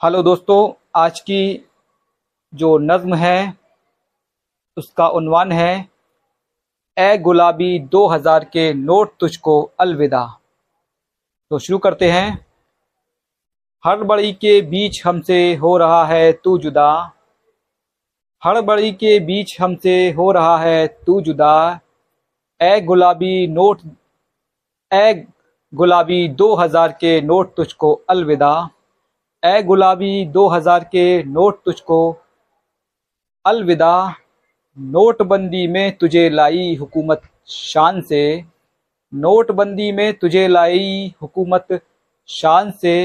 Hello दोस्तों, आज की जो नज़्म है, उसका उन्वान है, ए गुलाबी 2000 के नोट तुझको अलविदा। तो शुरू करते हैं। हड़बड़ी के बीच हमसे हो रहा है तू जुदा। हड़बड़ी के बीच हमसे हो रहा है तू जुदा। ए गुलाबी नोट, ए गुलाबी दो हज़ार के नोट तुझको अलविदा। ए गुलाबी, दो हज़ार के नोट तुझको। अलविदा, नोटबंदी में तुझे लाई हुकूमत शान से। नोटबंदी में तुझे लाई हुकूमत शान से।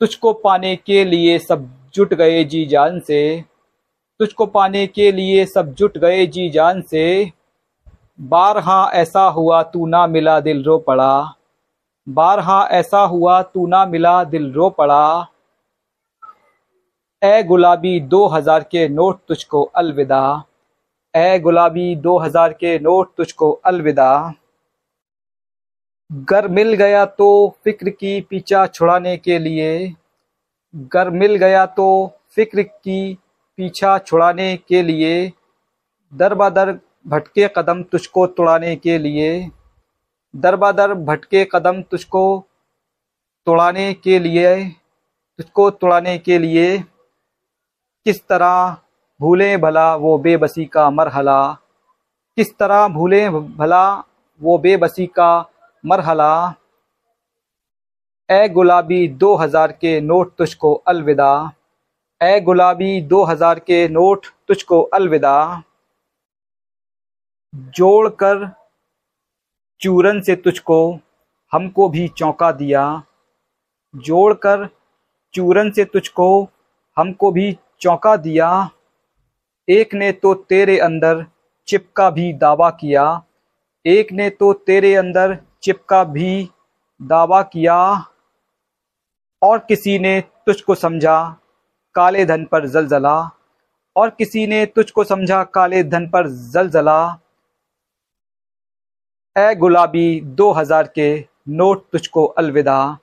तुझको पाने के लिए सब जुट गए जी जान से। तुझको पाने के लिए सब जुट गए जी जान से। बारहा ऐसा हुआ तू ना मिला दिल रो पड़ा। बारहा ऐसा हुआ तू ना मिला दिल रो पड़ा। ए गुलाबी दो हज़ार के नोट तुझको अलविदा। ए गुलाबी दो हज़ार के नोट तुझको अलविदा। घर मिल गया तो फ़िक्र की पीछा छुड़ाने के लिए। घर मिल गया तो फ़िक्र की पीछा छुड़ाने के लिए। दर बदर भटके कदम तुझको तोड़ाने के लिए। दर बदर भटके कदम तुझको तोड़ाने के लिए। तुझको तोड़ाने के लिए। किस तरह भूलें भला वो बेबसी का मरहला? किस तरह भूलें भला वो बेबसी का मरहला? ए गुलाबी दो हज़ार के नोट तुझको अलविदा। ए गुलाबी दो हज़ार के नोट तुझको अलविदा। जोड़ कर चूरन से तुझको हमको भी चौंका दिया। जोड़ कर चूरन से तुझको हमको भी चौंका दिया। एक ने तो तेरे अंदर चिपका भी दावा किया। एक ने तो तेरे अंदर चिपका भी दावा किया। और किसी ने तुझको समझा, काले धन पर जलजला। और किसी ने तुझको समझा, काले धन पर जलजला। ए गुलाबी, दो हज़ार के नोट तुझको अलविदा।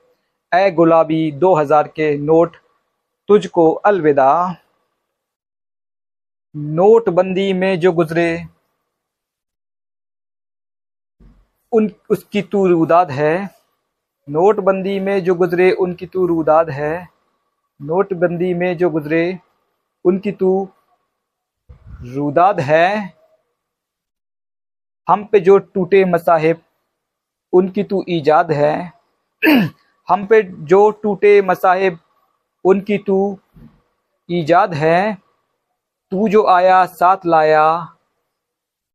ए गुलाबी, दो हज़ार के नोट तुझको अलविदा। नोटबंदी में जो गुजरे, उन, उसकी तू रुदाद है। नोटबंदी में जो गुजरे, उनकी तू रुदाद है। नोटबंदी में जो गुजरे, उनकी तू रुदाद है। हम पे जो टूटे मसाहिब, उनकी तू ईजाद है। हम पे जो टूटे मसाहिब, उनकी तू ईजाद है। तू जो आया, साथ लाया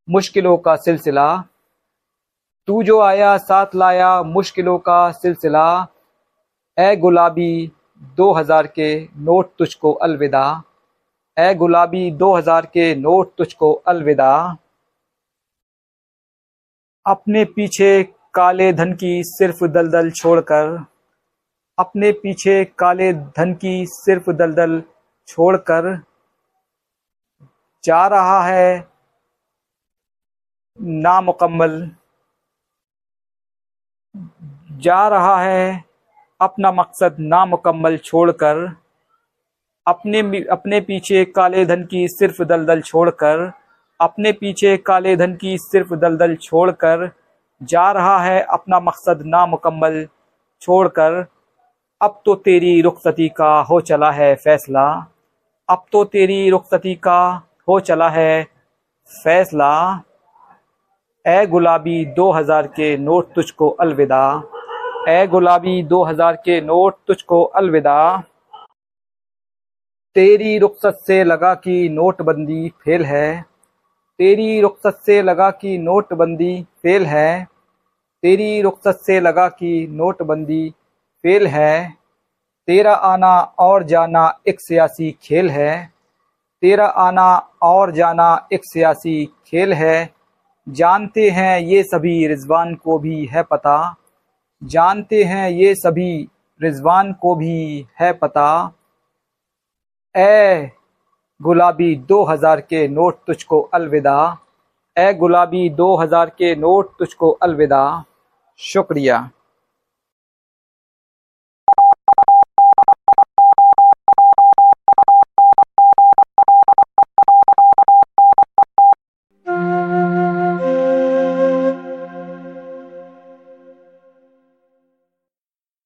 मुश्किलों का सिलसिला। तू जो आया, साथ लाया मुश्किलों का सिलसिला। ए गुलाबी, दो हज़ार के नोट तुझको अलविदा। ए गुलाबी, दो हज़ार के नोट तुझको अलविदा। अपने पीछे काले धन की सिर्फ़ दलदल छोड़कर, अपने पीछे काले धन की सिर्फ़ दलदल छोड़कर जा रहा है। नामुकम्मल जा रहा है। अपना मकसद नामुकम्मल छोड़कर, अपने अपने पीछे काले धन की सिर्फ़ दलदल छोड़कर, अपने पीछे काले धन की सिर्फ़ दलदल छोड़कर जा रहा है। अपना मकसद नामुकम्मल छोड़कर, अब तो तेरी रुखसती का हो चला है फैसला। अब तो तेरी रुखसती का हो चला है। फैसला ए गुलाबी दो हज़ार के नोट तुझको अलविदा। ए गुलाबी दो हज़ार के नोट तुझको अलविदा। तेरी रुखसत से लगा कि नोटबंदी फेल है। तेरी रुखसत से लगा कि नोटबंदी फेल है। तेरी रुखसत से लगा कि नोटबंदी फेल है। तेरा आना और जाना एक सियासी खेल है। तेरा आना और जाना एक सियासी खेल है। जानते हैं ये सभी रिजवान को भी है पता। जानते हैं ये सभी रिजवान को भी है पता। ए गुलाबी दो हज़ार के नोट तुझको अलविदा। ए गुलाबी दो हज़ार के नोट तुझको अलविदा। शुक्रिया।